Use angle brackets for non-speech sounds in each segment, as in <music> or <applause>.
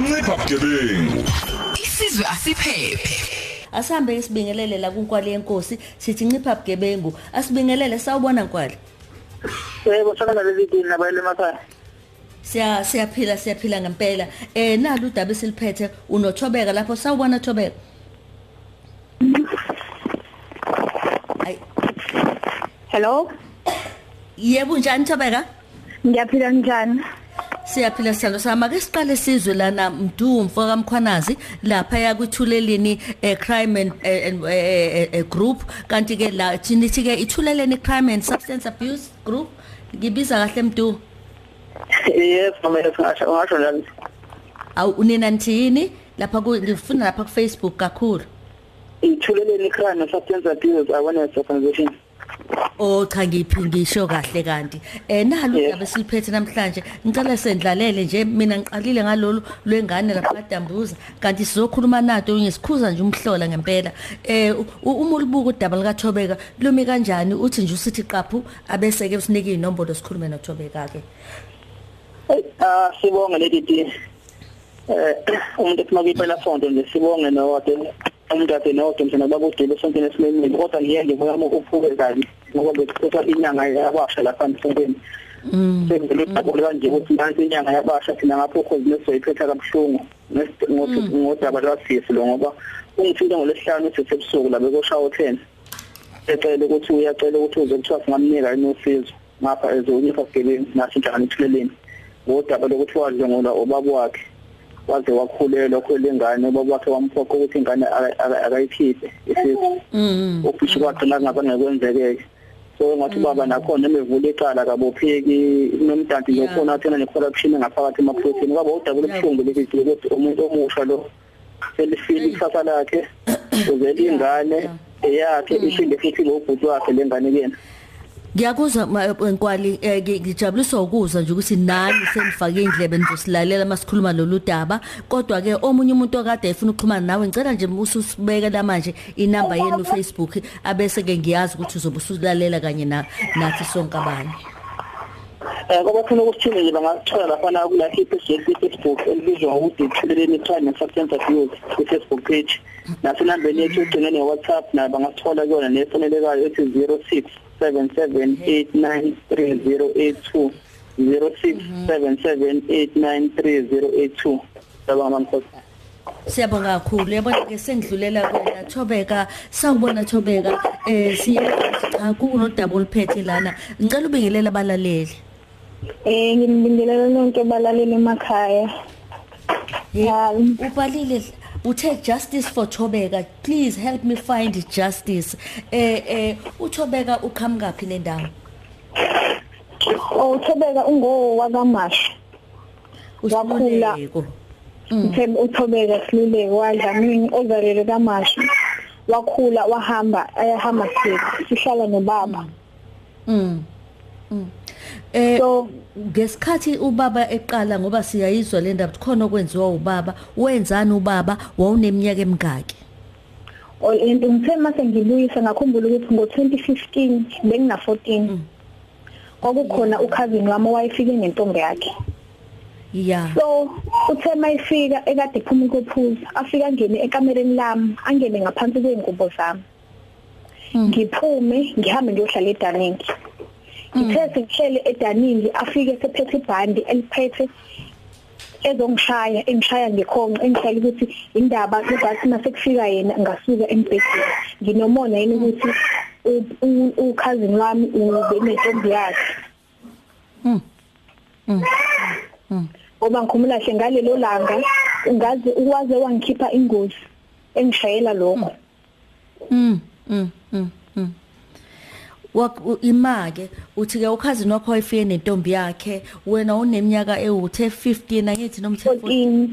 ncipha bugebengu isizwe asiphephe Asambe isibingelele la kunkwali yenkosi sithi ncipha bugebengu. Asibingelele sawubona nkwali. Yebo sakala lezi dini nabayele emakhaya. siya siyaphila siyaphila ngempela. Eh nalo udaba esiliphethe unothobeka lapho sawubona thobeka ay Hello. yebo njani thobeka Ngiyaphila njani? Siyaphila siyalo sama ke siqale sizwe lana mdu mfoka mkhwanazi lapha ya kwithuleleni eh, crime and eh, and, eh, eh, group. Kanti ke la thinithi ke ithuleleni crime and substance abuse group. Ngibiza kahle mdu? Yes, mama ngasho ngasho nami. awu unina nthini lapha ku ngifuna lapha ku Facebook kakhulu. Ithuleleni crime and substance abuse awareness organization. Oh cha ngiphi ngisho kahle kanti eh nalo Yes. udaba siliphethe namhlanje ngicela sendlalele nje mina ngiqalile ngalolu lwengane lapha kaDambuza kanti sizokhuluma nato ngesikhuza nje umhlola ngempela eh uma ulibuka udaba lika Thobeka lumi kanjani uthi nje usithi qaphu abese ke usinike inombolo sikhulume noThobeka ke Ah sibonga lezi dini. Eh umuntu ephuma kwiphela fonto nje sibonge nowade umuntu ade nowade mthana babudile sonkeni esimemile kodwa ngiyende ngoyami uphuke kabi ngoba bekuthatha inyanga yabasha lapha emfundweni. mm. Sengizele ukubona kanje ukuthi nansi inyanga yabasha thina ngapho khozi nesoyiphetha kabuhlungu ngodaba lwasisi lo ngoba ungithinta ngolesihlanu sithi ebusuku la bekoshawo 10 ecela ukuthi uyacela ukuthi uze kuthiwa singamnika inosizo ngapha ezonyipha sigeleni nathi njani ithuleleni ngodaba lokuthi wadlengula ubaba wakhe waze wakhulelwa khwele ingane ubaba wakhe wamphoqa ukuthi ingane aka- aka- akayikhiphe isithi mm ubhisho kwagcina kungazange kwenzeke so ngathi baba nakhona emevula icala kabopheki nomdanti Yeah. ngikhona athena ne-corruption ngaphakathi emaphoyiseni kwaba udaba olubuhlungu leli ukuthi umuntu omusha lo selifile ikusasa lakhe <coughs> uzela ingane eyakhe ishinde futhi ngobhuti wakhe le ngane kuyena. Ngiyakuzwa ma- nkwali eh, ngi- ngijabuliswa ukuzwa nje ukuthi nani senifake indlebe nizosilalela masikhuluma lolu daba. Kodwa ke omunye umuntu okade efuna ukuxhumana nawe ngicela nje ususibekela manje inamba yenu Facebook abese ke ngiyazi ukuthi uzobe ususilalela kanye na nathi sonke abanye. Eh ngoba funa ukuthini nje bangathola lapha na kula page Facebook elibizwa ngokuthi Thuleleni Crime and Substance Abuse ku Facebook page. Nasenambeni yethu ugcine ne WhatsApp na bangathola kuyona nefonelekayo ethi 0677893082 0677893082 Sabanga mkhosi. Siyabonga kakhulu. Yabona ke sengidlulela kwena Thobeka. Sawubona Thobeka. Eh siya cha kunodaba oluphethe lana. Ngicela ubingelela abalaleli. Eh ngibingelela lonke balaleli emakhaya. Yeah. Ubalile uthe justice for Thobeka please help me find justice eh eh uThobeka uqhamukapi le ndawo Oh Thobeka ungo wakaMasha. Wakhula. usiluleko Ngithe uThobeka silule wadlamini ozalele kaMasha. Wakhula wahamba ayahamba sithi sihlala nobaba. mm mm. Eh So ngesikhathi ubaba eqala ngoba siyayizwa le ndaba khona okwenziwa ubaba wenzani ubaba wawuneminyaka emingaki into ngithe mase ngibuyisa ngakhumbula ukuthi ngo2015 bengina 14. Kwakukhona ukhazini wami owayefike nentombi yakhe. yeah So uthe mayifika ekade iphuma ukuphuza afika ngene ekamereni lami angene ngaphansi kweingubo zami. Ngiphume ngihambe ngiyohlala edaningi. Ngithe sengihlele edaningi afike sephethe ibhandi eliphethe ezongishaya engishaya ngekhonqa engishayela ukuthi indaba ukuthi masekufika yena ngasuka embhedeni. Nginomona yini ukuthi ukhazini wami ube nentombi yakhe ngoba ngikhumula hle ngalelo langa ngaze ukwaze wangikhipha ingozi engishayela lokho. Mm mm. Wak imake uthi ke ukhazini wakho wayefike nentombi yakhe wena uneminyaka ewuthe 15 angithi nomthe 14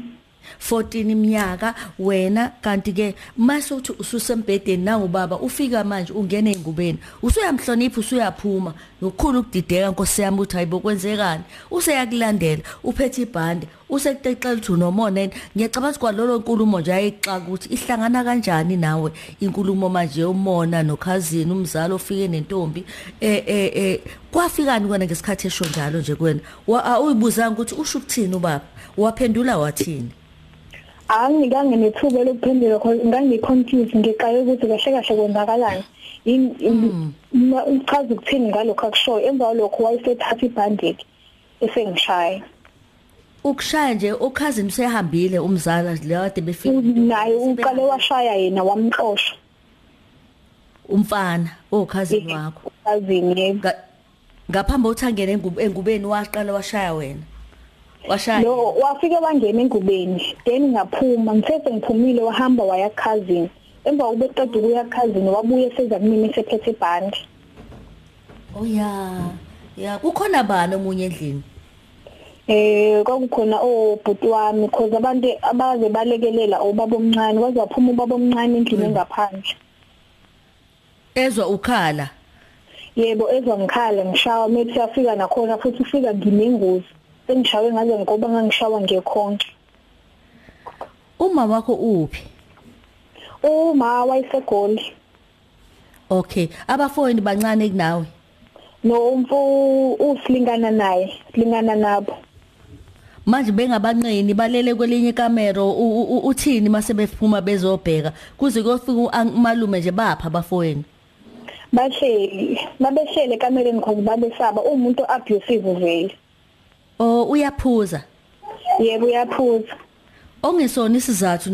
14 iminyaka wena kanti ke mase uthi ususembedeni nangu baba ufika manje ungena engubeni usuyamhlonipha usuyaphuma ngokukhulu ukudideka nkosi yami uthi hayibo kwenzekani useyakulandela uphethe ibhande usekutexela ukuthi unomona ngiyacabanga kwalolo nkulumo nje ayixaka ukuthi ihlangana kanjani nawe inkulumo manje umona nokhazini umzali ofike nentombi eh eh eh kwafikani kona ngesikhathi esho njalo nje kuwena Wa- awuyibuzanga ukuthi usho ukuthini ubaba? Waphendula wathini? Angikange nethuba lokuphendula because ngangiconfused ngiqale ukuthi kahle kahle kwenzakalani. Uchaza ukuthini ngalokho akushoyo? Emva kwalokho wayesethatha ibhandle esengishaya. Ukushaya nje ukhazini usehambile umzala le kade befika. Naye uqale washaya yena wamxosha. Umfana okhazini wakho. cousin yebo Nga- ngaphambi uthangene engubeni waqala washaya wena. Washaya. Lo wafike wangena engubeni then ngaphuma ngithe sengiphumile wahamba waya cousin emva kokuba eqeda ukuya cousin wabuye sezamini esephethe ibhandi oh ya ya kukhona bani omunye endlini? Eh kwakukhona obhuti wami because abantu abaze balekelela ubaba omncane kwaze waphuma ubaba omncane endlini engaphandle. Ezwa ukhala? Yebo ezwa ngikhala ngishawa methi yafika nakhona futhi ufika nginengozi sengishawe ngaze ngoba ngangishawa ngekhonke uma wakho uphi uma wayesegoli. Okay abafowini bancane kunawe? No umfu usilingana naye silingana nabo. Manje bengabanqeni balele kwelinye ikamero u- u- uthini mase bephuma bezobheka? Kuze kuyofika umalume nje bapha abafowini bahleli babehlele kamereni because babesaba umuntu abusive vele oh uyaphuza? Yebo uyaphuza. Ongesona isizathu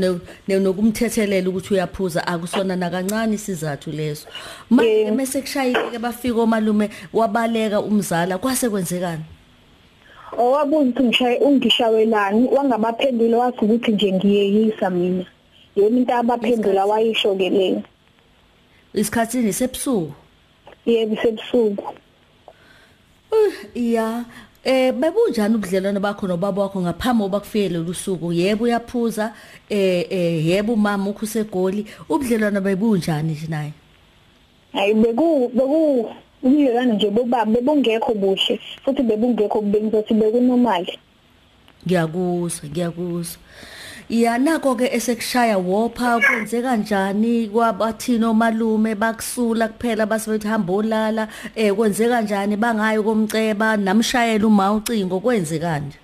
nokumthethelela ukuthi uyaphuza akusona nakancane isizathu leso. Manje mase kushayike bafika omalume wabaleka umzala kwase kwenzekani? Owabuza ukuthi ngishaye ungishawelani wangabaphendula wathi ukuthi nje ngiyeyisa mina. Yena into abaphendula wayisho ke leyo isikhatsini sebusuku? Yebo sebusuku. Uh, ya eh bebunjani ubudlelwano bakho nobaba wakho ngaphambi kokuba kufike lolu suku? Yebo uyaphuza. Eh eh yebo mama ukhusegoli ubudlelwano bebunjani nje naye? Hayi beku beku ubuyelana nje bobaba bebungekho buhle futhi bebungekho bengizothi bekunormal ngiyakuzwa ngiyakuzwa ya nako ke esekushaya wopha kwenze kanjani kwabathini omalume bakusula kuphela basebethi hamba olala eh kwenze kanjani bangayo komceba namshayela uma ucingo kwenze kanje?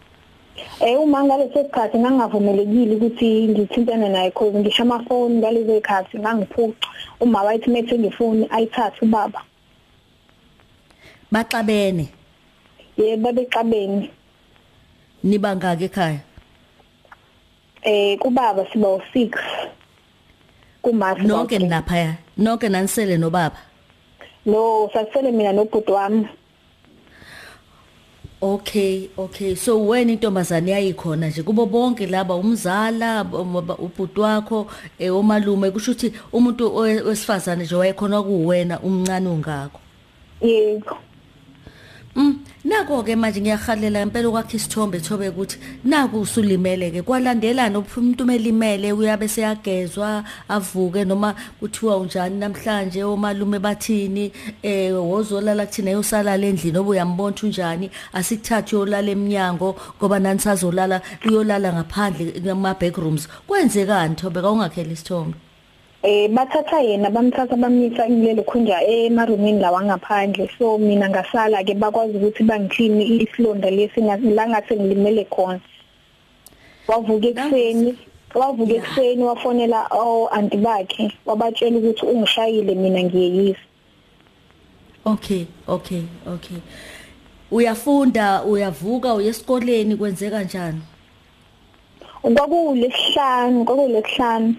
Eh uma ngaleso sikhathi ngangavumelekile ukuthi ngithintane naye because ngisho amafoni ngalezo sikhathi ngangiphuca. Uma wayethi methe ngifoni ayithathe ubaba. Baxabene? Yebo babexabeni nibangaka ekhaya? Eh kubaba siba u6 kumasi nonke nilapha nonke nanisele nobaba. No sasele mina nobhuti wami. Okay, okay. So wena intombazane yayikhona nje? Kubo bonke laba umzala, um- ubhuti wakho, eh omalume kusho ukuthi umuntu wesifazane nje wayekhona kuwena umncane ungakho. yebo. Mm, nako ke manje ngiyahalela impela kwakhe isithombe thobe ukuthi naku usulimele ke kwalandelana umuntu umelimele uyabe seyagezwa avuke noma kuthiwa unjani namhlanje omalume bathini eh wozolala kuthina yosalala endlini obuyambona unjani asikuthathe yolala eminyango ngoba nani sazolala uyolala ngaphandle kuma bedrooms kwenzekani thobe? Kawungakhela isithombe. Eh bathatha yena bamthatha bamisa ngilelo khunja emarumini lawa ngaphandle. So mina ngasala ke bakwazi ukuthi bangiclean isilonda lesi la ngase ngilimele khona. Wavuka ekuseni wavuka ekuseni wafonela o anti bakhe wabatshela ukuthi ungishayile mina ngiyeyisa. Okay, okay, okay. Uyafunda, uyavuka, uya esikoleni kwenzeka kanjani? kwakulesihlanu kwakulesihlanu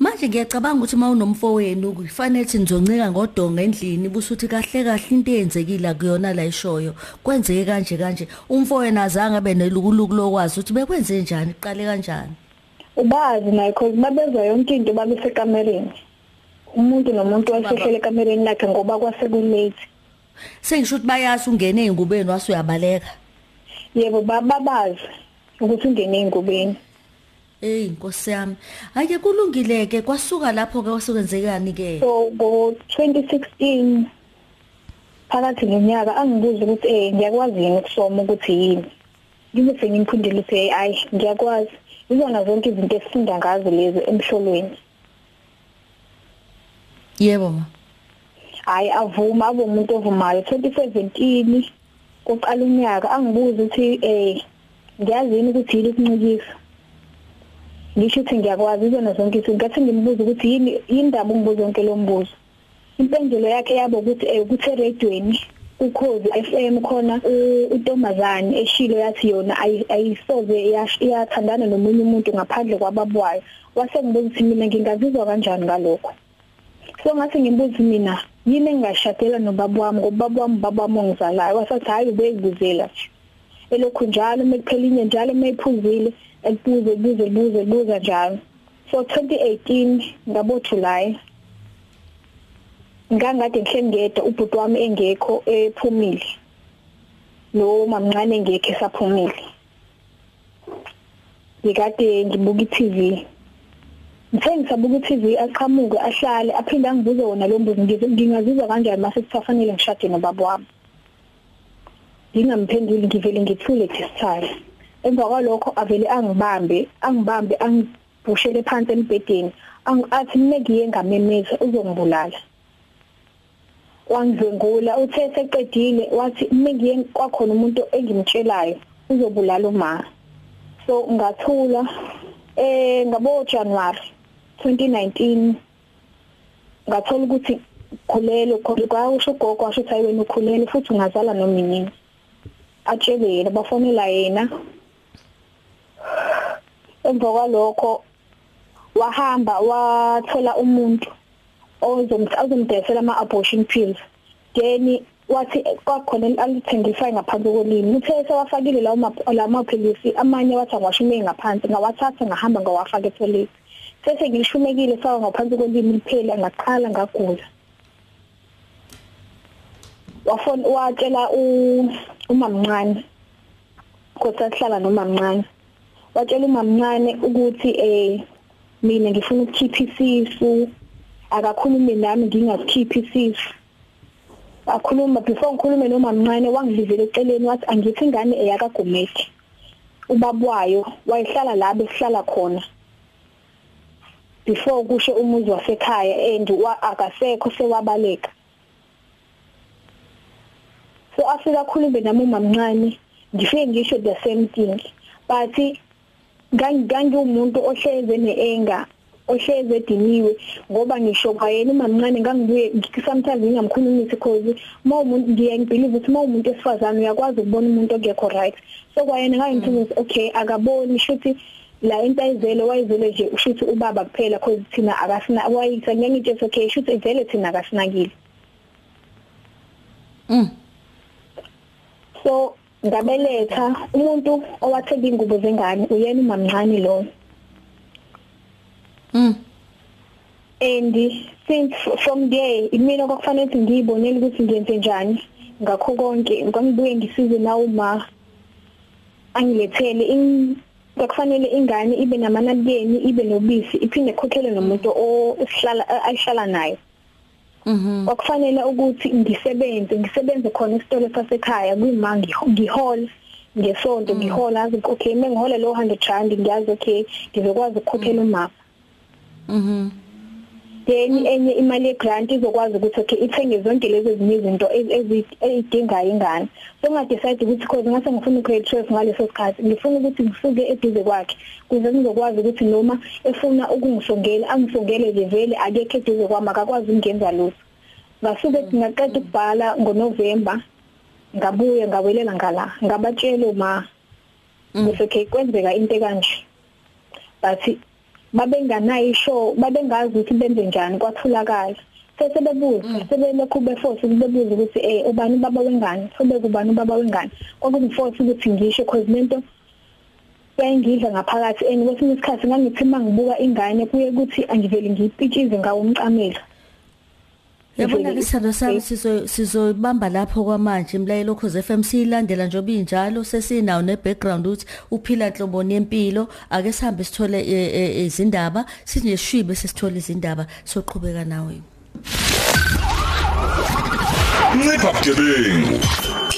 Manje ngiyacabanga ukuthi mawunomfowenu kufanele ukuthi nizoncika ngodonga endlini busuthi kahle kahle into eyenzekile kuyona la ishoyo. Kwenzeke kanje kanje. Umfowenu azange abe nelukuluku lokwazi ukuthi bekwenze njani, iqale kanjani. ubazi naye because babezwa yonke into babesekamereni umuntu nomuntu wayesehlele ekamereni lakhe ngoba kwase kulate Sengisho ukuthi bayazi ungene ezingubeni wasuyabaleka. yebo bababazi ukuthi ungene engubeni Ey inkosi yami. Ake kulungileke kwasuka lapho ke kwasukwenzekani ke? so ngo 2016 phakathi nonyaka angibuza ukuthi eh ngiyakwazi yini ukusoma ukuthi yini ngibe sengimphundile ukuthi hayi ngiyakwazi izona zonke izinto esifunda ngazo lezi emhlolweni Yebo ma. hayi avuma abe umuntu ovumayo 2017 kuqala unyaka angibuza ukuthi eh ngiyazini ukuthi yini ukuncikisa ngisho ukuthi ngiyakwazi izona zonke izinto. Ngathi ngimbuza ukuthi yini indaba ungibuza yonke lo mbuzo? Impendulo yakhe yabo ukuthi eh ukuthi eradweni ukhozi FM khona uNtombazane eshilo yathi yona ayisoze iyathandana nomunye umuntu ngaphandle kwababwayo wase ngibuza ukuthi mina ngingazizwa kanjani ngalokho? So ngathi ngimbuza mina yini engashadela nobaba wami? Ngoba baba wami baba wami ongizalayo. Wasathi hayi ubeyibuzela nje. Elokhu njalo mekuphela inye njalo mayiphuzile ebuze buze buze buza njalo. So 2018 ngabo July ngangade ngihle ngedwa ubhuti wami engekho ephumile. Lo mamncane engekho esaphumile. Ngikade ngibuka i-TV ngithe ngisabuka i-TV aqhamuke ahlale aphinde angibuze wona lo mbuzo. Ngingazizwa kanjani mase kusafanele ngishade nobaba wami? Ngingamphenduli ngivele ngithule thisithaya emva kwalokho avele angibambe angibambe angibhushele phansi embedeni athi mina ngiye ngamemeza uzongibulala. Wangidlengula uthe seqedile wathi mina ngiye kwakhona umuntu engimtshelayo uzobulala uma. So ngathula eh ngabo January 2019 ngathola ukuthi khulelo kwasho ugogo washo ukuthi wena ukhulele futhi ungazala noma yini atshele yena bafonela yena. Emva kwalokho wahamba wathola umuntu ozomdayisela ama-abortion pills. Then wathi kwakhona alithengisayo ngaphansi kolimi uthe sewafakile lawo lamaphilisi amanye wathi angiwashume ngaphansi ngawathatha ngahamba ngawafaka etholeti sese ngilishumekile sawa ngaphansi kolimi liphela ngaqala ngagula. Wafona watshela umamncane kodwa sihlala nomamncane. Watshela umamncane ukuthi eh mina ngifuna ukukhipha isisu. Akakhulume nami ngingasikhiphi isifu akhuluma before ngikhulume noma mncane wangilivela eceleni wathi angithi ingane eyakagumeki ubabwayo wayehlala la besihlala khona. Before kusho umuzi wasekhaya and akasekho sewabaleka. So afika khulume nami umamncane ngifike ngisho the same thing. But ngangiwumuntu ohleze neenga ohleze ediniwe ngoba ngisho kwayena umamncane ngangibuye sometimes ngingamkhulumisi because mawumuntu ngiye ngibelieve ukuthi mawumuntu esifazane uyakwazi ukubona umuntu ongekho right. So kwayena ngayinthi okay akaboni shuthi la into ayizele wayizele nje ushuthi ubaba kuphela because thina akasina wayitha ngiyangithi okay shuthi ivele thina akasinakile mm. So ngabeletha umuntu owatheka ingubo zengane uyena umamncane lo. Mm. And since from there imina kwakufanele ukuthi ngiyibonele ukuthi ngenze njani. Ngakho konke ngibuye ngisize nawo ma angilethele kwakufanele ingane ibe namanabukeni ibe nobisi iphinde ekhokhele nomuntu osihlala ayihlala naye. Mhm. Kwakufanele ukuthi ngisebenze ngisebenze khona esitolo sasekhaya kuyima ngihola ngesonto mm. ngihola azi okay mengihola lo 100 rand ngiyazi okay ngizokwazi ukukhokhela umama Mhm. Then enye imali yegrant izokwazi ukuthi okay ithenge zonke lezi ezinye izinto ezidingayo ingane. So ngadecide ukuthi cause ngase ngifuna ugrade 12 ngaleso sikhathi ngifuna ukuthi ngisuke eduze kwakhe kuze ngizokwazi ukuthi noma efuna ukungisongela angisongele nje vele akekho eduze kwami akakwazi ukungenza lutho. Ngasuke ngaqeda ukubhala ngoNovember ngabuye ngawelela ngala ngabatshela uma ukuthi okay kwenzeka into kanje but babenganayo ishow babengazi ukuthi benze njani kwathulakala. Sesebebuza mm. sebelokhu beforce bebuza ukuthi eh ubani baba wengane? Sobe kubani baba wengane? Kwakungiforce ukuthi ngisho cause lento bayingidla ngaphakathi and kwesinye isikhathi ngangithi mangibuka ingane kuye ukuthi angiveli ngiyipitshize ngawo umqamelo Yabona ke sithando sami sizo sizobamba lapho kwamanje imlayelo cause FM silandela njobe injalo sesinawo ne background ukuthi uphila nhloboni yempilo ake sihambe sithole e, e, izindaba sinje shibe sesithola izindaba soqhubeka nawe. Ncipha bugebengu.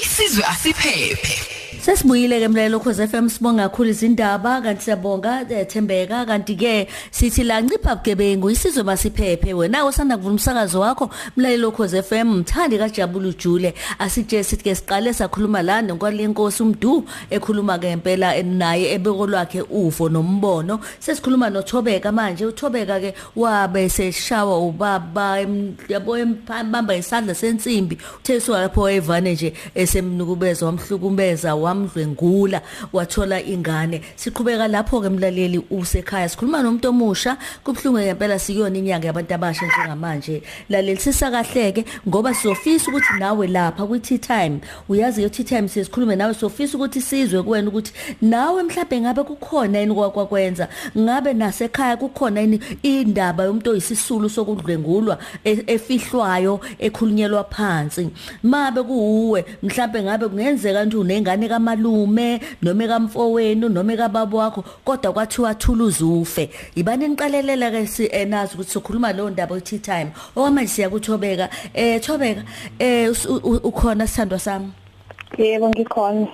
Isizwe asiphephe. Sesibuyile ke mlalelo Khoze FM sibonga kakhulu izindaba kanti siyabonga eh, Thembeka. Kanti ke sithi la ncipha bugebengu isizwe masiphephe wena usanda kuvula umsakazo wakho mlalelo Khoze FM mthandi kaJabulu Jule asitshela sithi ke siqale sakhuluma la nokwalenkosi umdu ekhuluma ke impela naye ebeko lwakhe ufo nombono. Sesikhuluma noThobeka manje. uThobeka ke wabe seshawa ubaba yabo embamba isandla sensimbi. Uthe lapho evane nje esemnukubeza wamhlukumeza wamdlwengula wathola ingane. Siqhubeka lapho ke mlaleli usekhaya sikhuluma nomuntu omusha. Kubhlungu ngempela sikuyona inyanga yabantu abasha njengamanje. Laleli sisakahleke ngoba sizofisa ukuthi nawe lapha kwi tea time uyazi yo tea time sesikhulume nawe sofisa ukuthi sizwe kuwena ukuthi nawe mhlawumbe ngabe kukhona yini kwakwakwenza ngabe nasekhaya kukhona yini indaba yomuntu oyisisulu sokudlwengulwa e- efihlwayo ekhulunyelwa phansi? Mabe kuuwe mhlawumbe ngabe kungenzeka ukuthi unengane kamalume noma kamfowenu noma kababa wakho kodwa kwathiwa thuluza ufe. Ibani niqalelela ke si enazi ukuthi sokhuluma lo ndaba tea time? Okwamanje siyakuthobeka. Eh thobeka eh ukhona sithandwa sami? Yebo ngikhona.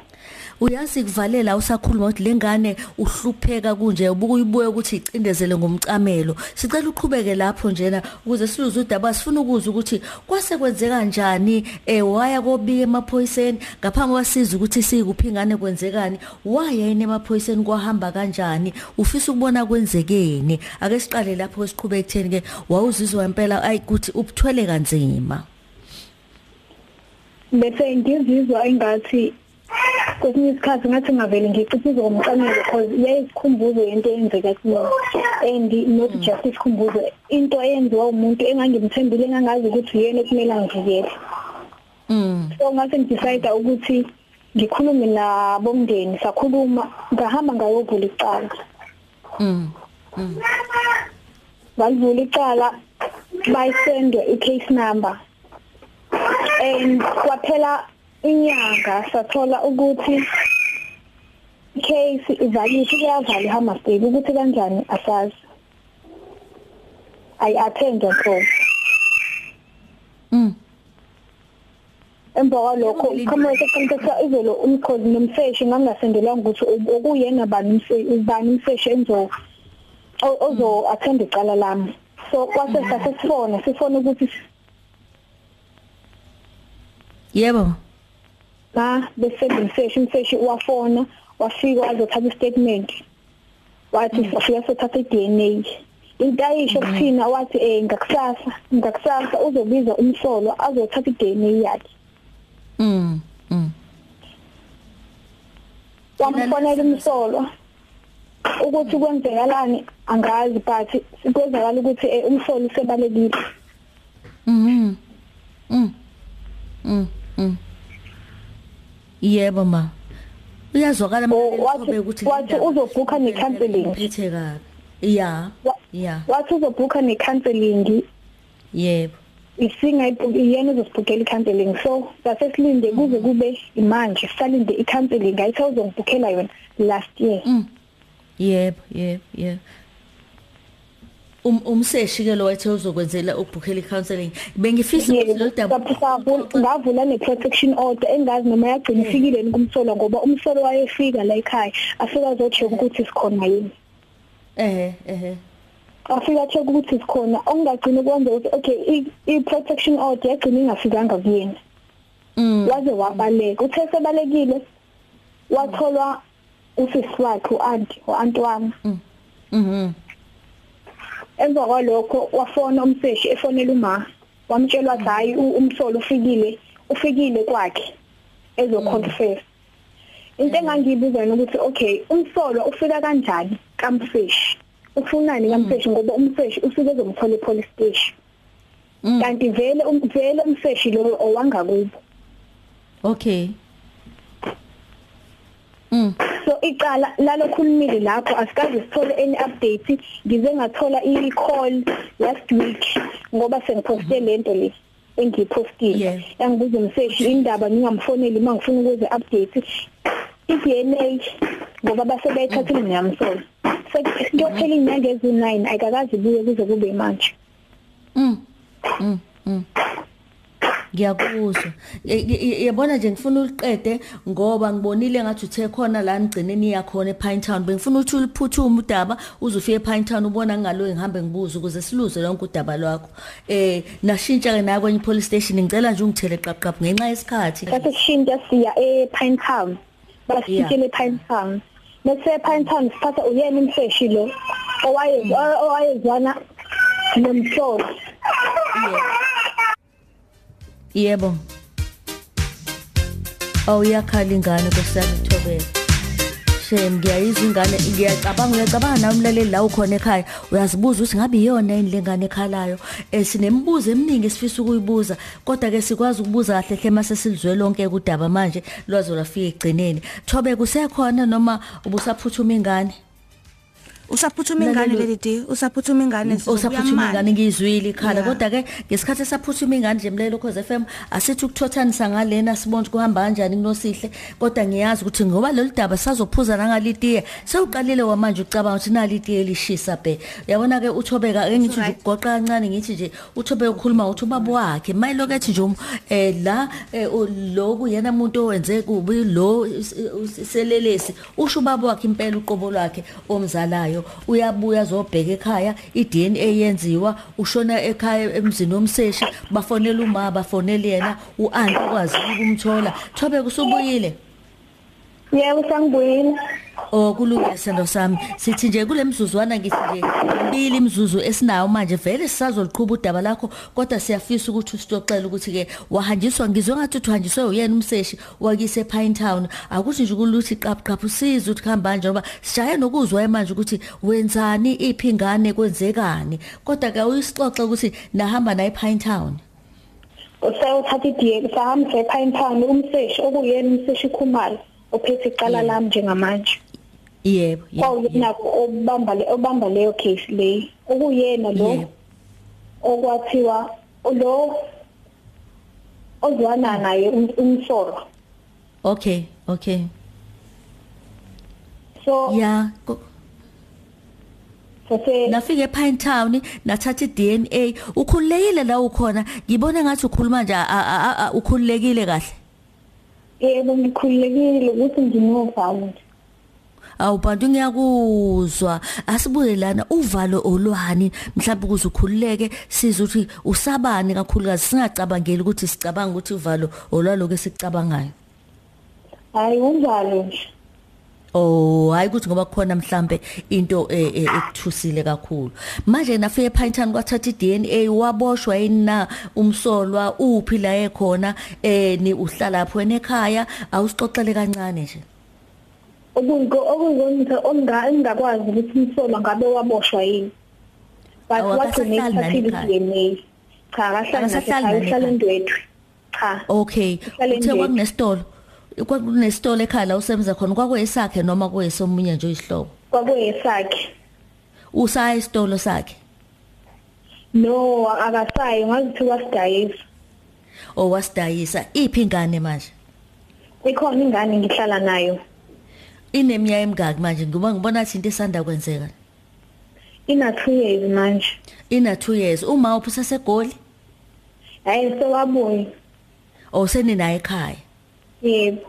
Uyazi kuvalela usakhuluma ukuthi lengane uhlupheka kunje ubukuyibuye ukuthi icindezele ngomcamelo. Sicela uqhubeke lapho njena ukuze siluze udaba sifuna ukuza ukuthi kwase kwenzeka kanjani eh waya kobika emaphoyiseni ngaphambi kwasiza ukuthi sikuphi ingane kwenzekani waya yini emaphoyiseni kwahamba kanjani ufisa ukubona kwenzekeni? Ake siqale lapho siqhubeke ekutheni ke wawuzizwa impela ayi kuthi ubuthwele kanzima. Bese ngizizwa engathi kwesinye isikhathi ngathi ngavele ngiciphize ngomcamelo because yayisikhumbuzo yento eyenzeka kumina and not just isikhumbuzo into eyenziwa umuntu engangimthembile engangazi ukuthi uyena ekumele angivikele. Mm. So ngase ngidecide ukuthi ngikhulume nabomndeni sakhuluma ngahamba ngayovula icala. Mm. Balivula icala bayisende i-case number. And kwaphela inyanga sathola ukuthi case ivaliwe kuyavala iHammersdale ukuthi kanjani asazi. Ayi-attendwa so mm. Emva kwalokho iqhamuka seqinisekisa izolo umkhozi nomseshi ngangasendelwanga ukuthi okuyena bani ubani umseshi enzo ozo attend icala lami. So kwase sasifona sifona ukuthi yebo. na bese umseshi umseshi wafona wafika wazothatha istatement wathi sifika sothatha iDNA into ayisho kuthina wathi eh ngakusasa ngakusasa uzobiza umsolo azothatha iDNA yakhe. Mm mm. Wamfonela umsolo ukuthi kwenzekalani angazi but kwenzakala ukuthi eh, umsolo usebalekile. Mhm. Mm. Mm. Mm. Yebo ma. Uyazwakala Oh, manje wathi- Thobeka ukuthi wathi le ndaba uzobhukha ne-counselling. Iphethe kabi. Yeah. Wa- Yeah. wathi uzobhukha ne-counselling Yebo. isingayibhuki yena uzosibhukela i-counselling so sasesilinde kuze kube imanje sisalinde i-counselling ayithe uzongibhukhela yona last year Mm. Yebo, yebo, yebo. Um umseshi ke lo wethe uzokwenzela ukubhukhela icounseling. Bengifisa ukuthi lo daba ngavula ne-protection order engazi noma yagcina ifikile yini kumsolo ngoba umsolo wayefika la ekhaya afika azo-check ukuthi sikhona yini eh eh afika check ukuthi sikhona okungagcina kwenza ukuthi okay i- i-protection order yagcina ingafikanga kuyena Mm. waze wabaleka uthe sebalekile watholwa usisi wakhe u-anti u-anti wami Mhm. Emva kwalokho wafona umseshi efonela uma wamtshela wathi hayi umsolo ufikile ufikile kwakhe ezoconfess into engangiyibuza yona ukuthi okay umsolo ufika kanjani kamseshi ufunani kamseshi ngoba umseshi usuke ezomthola epolice station. Mm. kanti vele um- vele umseshi lo owangakubo Okay. Mm. so icala lalokhulumile lapho asikaze sithole any update ngize ngathola i-call last week ngoba sengiposte lento le engiyipostile Yeah. yangibuza umseshi indaba ngingamfoneli uma ngifuna ukuze update i-DNA ngoba base bayithathile ngiyamsola sekuyophela inyanga ezi-9 ayikakazi ibuye kuze kube manje Mm. Mm. Mm. Ngiyakuzwa Y- y- yabona nje ngifuna uliqede ngoba ngibonile ngathi uthe khona la nigcineni yakhona ePinetown bengifuna ukuthi uliphuthume udaba uzofika ePinetown ubona ngalo ngihambe ngibuza ukuze siluze lonke udaba lwakho eh nashintsha ke na kwenye police station ngicela nje ungithele qaqaqo ngenxa yesikhathi Kase sishintsha siya ePine Town. Basishintshele ePine Town. Bese ePine Town siphatha uyena umseshi lo owaye owayezwana nomhlolo. Yebo. Awuyakhala ingane nkosiyami Thobela. Shem ngiyayizwa ingane ngiyacabanga uyacabanga nawe umlaleli la ukhona ekhaya. Uyazibuza ukuthi ngabe iyona yini lengane ekhalayo? Eh sinemibuzo eminingi esifisa ukuyibuza kodwa ke sikwazi ukubuza kahle hle mase silizwe lonke kudaba manje lwazo lafika egcineni Thobe kusekhona noma ubusaphuthuma ingane? Usaphuthuma ingane Lalela- leli di usaphuthuma ingane usaphuthuma ingane ngizwile ikhala Yeah. kodwa ke ngesikhathi esaphuthuma ingane nje mlelo cause FM asithi ukuthothanisa ngalena sibone ukuthi kuhamba kanjani kunosihle kodwa ngiyazi ukuthi ngoba lolu daba sazophuza nangalitiye sewuqalile wamanje ucabanga ukuthi nali itiye lishisa be uyabona ke uthobeka ake ngithi nje right. ugoqa kancane ngithi nje uthobeka ukhuluma ukuthi ubaba wakhe mayilo kethi nje um- eh la eh, u- lo kuyena umuntu owenze kubi lo is- is- selelesi usho ubaba wakhe impela uqobo lwakhe omzalayo uyabuya zobheka ekhaya iDNA yenziwa ushona ekhaya emzini omseshi bafonela uma bafonela yena uanti ukwazi ukumthola. Thobe kusubuyile. Yebo sangibuyile. Oh kulungile sendo sami. Sithi nje kulemzuzwana ngithi nje mbili imzuzu esinayo manje vele sisazoliqhubha udaba lakho kodwa siyafisa ukuthi usixoxele ukuthi ke wahanjiswa ngizwe ngathi uhanjiswe uyena umseshi wakise Pine Town. Akuthi nje ukuthi qaphu usiza ukuthi khamba kanje ngoba sishaye nokuzwa manje ukuthi wenzani iphi ingane kwenzekani. Kodwa ke uyisixoxe ukuthi nahamba naye Pine Town. Usayothatha iDNA sahamba ePine Town umseshi okuyena umseshi Khumalo. Ophethe iqala lami njengamanje. yebo yebo, obamba le obamba leyo case le. Okuyena lo okwathiwa lo ozwana naye um- umsoro. okay okay So yeah nafika ePine Town nathatha iDNA ukhululekile la ukhona ngibone ngathi ukhuluma nje ukhululekile kahle yebo ngikhululekile ukuthi nginovalo nje. awubantu ngiyakuzwa asibuye lana uvalo olwani mhlawumbe ukuze ukhululeke siza ukuthi usabani kakhulukazi singacabangeli ukuthi sicabanga ukuthi uvalo olwaloko esikucabangayo Hayi unjalo nje. Oh hayi ukuthi ngoba kukhona mhlambe into eh, eh, ekuthusile kakhulu. Manje nafike ePinetown kwathatha iDNA waboshwa yini na? Umsolwa uphi la ekhona? Eh ni uhlala lapho wena ekhaya? Awusixoxele kancane nje. Okuyiko okuyikona onga engakwazi ukuthi umsolo ngabe waboshwa yini? But wagcina ethathile iDNA cha akahlali nasekhaya uhlala endwethu cha. Okay. Uthe kwakunesitolo. Kwakunesitolo ekhaya la usebenza khona kwakuyesakhe noma kuyesomunye nje isihlobo kwakuyesakhe. Usaya isitolo sakhe? No akasayi ngazithi wasidayisa. Owasidayisa iphi ingane manje? Ikhona ingane ngihlala nayo. Ineminyaka emingaki manje? Ngoba ngibona ukuthi into esanda kwenzeka. Ina 2 years manje. Ina 2 years. Uma uphi sasegoli hayi sewabuya. Awuseni naye ekhaya? Yebo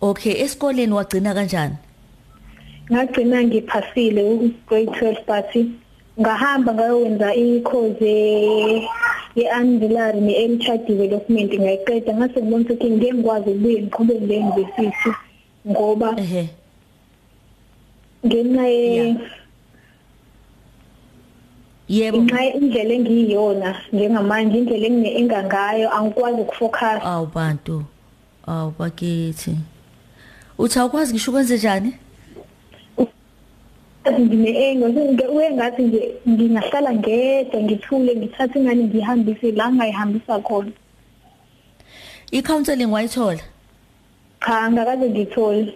okay esikoleni wagcina kanjani? Ngagcina ngiphasile grade 12 but ngahamba ngayowenza i-course ye- ye-ancillary ne-early child development. Ngayiqeda ngase ngibona ukuthi ngeke ngikwazi ukubuye ngiqhubeke nge-university ngoba ehe. ngenxa ye yebo. Ngenxa indlela engiyiyona njengamanje indlela engine engangayo angikwazi ukufocus awu bantu. Awu bakithi. Uthi awukwazi ngisho ukwenze njani? Ngine-engo uyengathi nje ngingahlala ngedwa ngithule ngithathe ingane ngihambise la ngayihambisa khona. I-counseling wayithola? Cha ngakaze ngithole.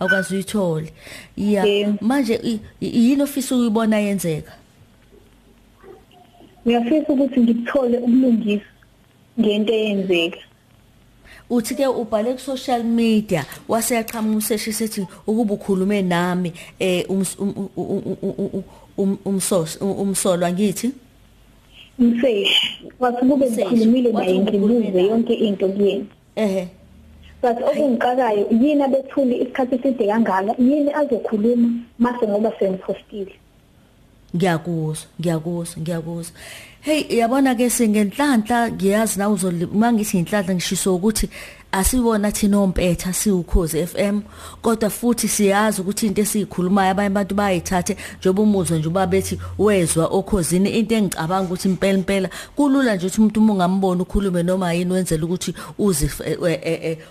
Awukazi uyithole ya Yebo. manje i- i- yini ofisa ukuyibona yenzeka? Ngiyafisa ukuthi ngikuthole ubulungisa ngento eyenzeka. Uthi ke ubhale ku social media waseyaqhamuka useshi sethi ukuba ukhulume nami um- um- um- um- um- um- umsolwa ngithi? Umseshi. Wathi kube Umseshi. ngikhulumile naye ngibuze yonke into kuyena. Ehe. But okungiqakayo yini abethuli isikhathi eside kangaka? Yini azokhuluma mase ngoba sengipostile ngiyakuzwa ngiyakuzwa ngiyakuzwa hey yabona ke singenhlanhla ngiyazi na uzoli mangithi inhlanhla ngishiso ukuthi asiwona thina ompetha siwukhozi FM kodwa futhi siyazi ukuthi into esiyikhulumayo abanye abantu bayithathe njengoba umuzwa nje ubabethi wezwa okhozini into engicabanga ukuthi impela impela kulula nje ukuthi umuntu ungambona ukhulume noma yini wenzela ukuthi uzi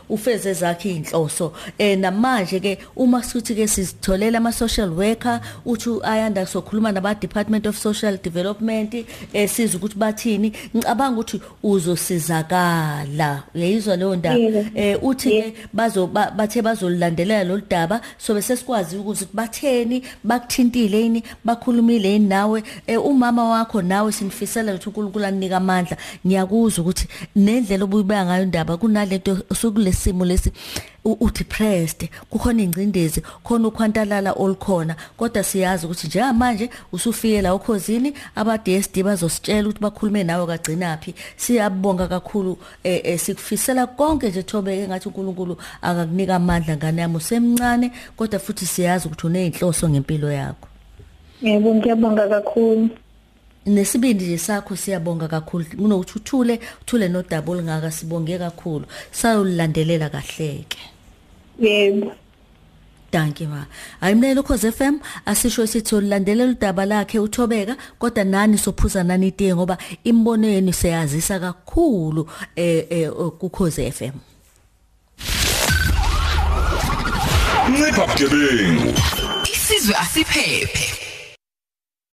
ufeze zakhe inhloso eh namanje ke uma sithi ke sizitholela ama social worker uthi ayanda sokhuluma naba Department of Social Development eh siza ukuthi bathini? Ngicabanga ukuthi uzosizakala. Uyayizwa leyo ndaba? Yebo. eh uthi ke bazo ba- bathe bazolilandelela lo daba so bese sikwazi ukuthi batheni bakuthintile yini bakhulumile yini nawe? Eh, umama wakho nawe sinifisela ukuthi uNkulunkulu anika amandla. Ngiyakuzwa ukuthi nendlela obuyibeka ngayo indaba kunalento sokulesimo lesi. u- udepressed kukhona ingcindezi khona ukhwantalala olukhona kodwa siyazi ukuthi njengamanje usufike la ukhozini aba DSD bazositshela ukuthi bakhulume nawe kagcinaphi. Siyabonga kakhulu eh, eh, sikufisela konke nje thobeke ngathi uNkulunkulu akakunika amandla ngane yami usemncane kodwa futhi siyazi ukuthi uneyinhloso ngempilo yakho. Yebo ngiyabonga kakhulu. Nesibindi nje sakho siyabonga kakhulu. Kunokuthi uthule uthule nodaba olungaka sibonge kakhulu. Sayolilandelela kahleke. Yebo Danke ma. Ayimlelo ukhoze FM asisho sithi ulandelela udaba lakhe uthobeka kodwa nani sophuza nani itiye ngoba imbono yenu seyazisa kakhulu eh eh kukhoze FM. Ncipha bugebengu. Isizwe asiphephe.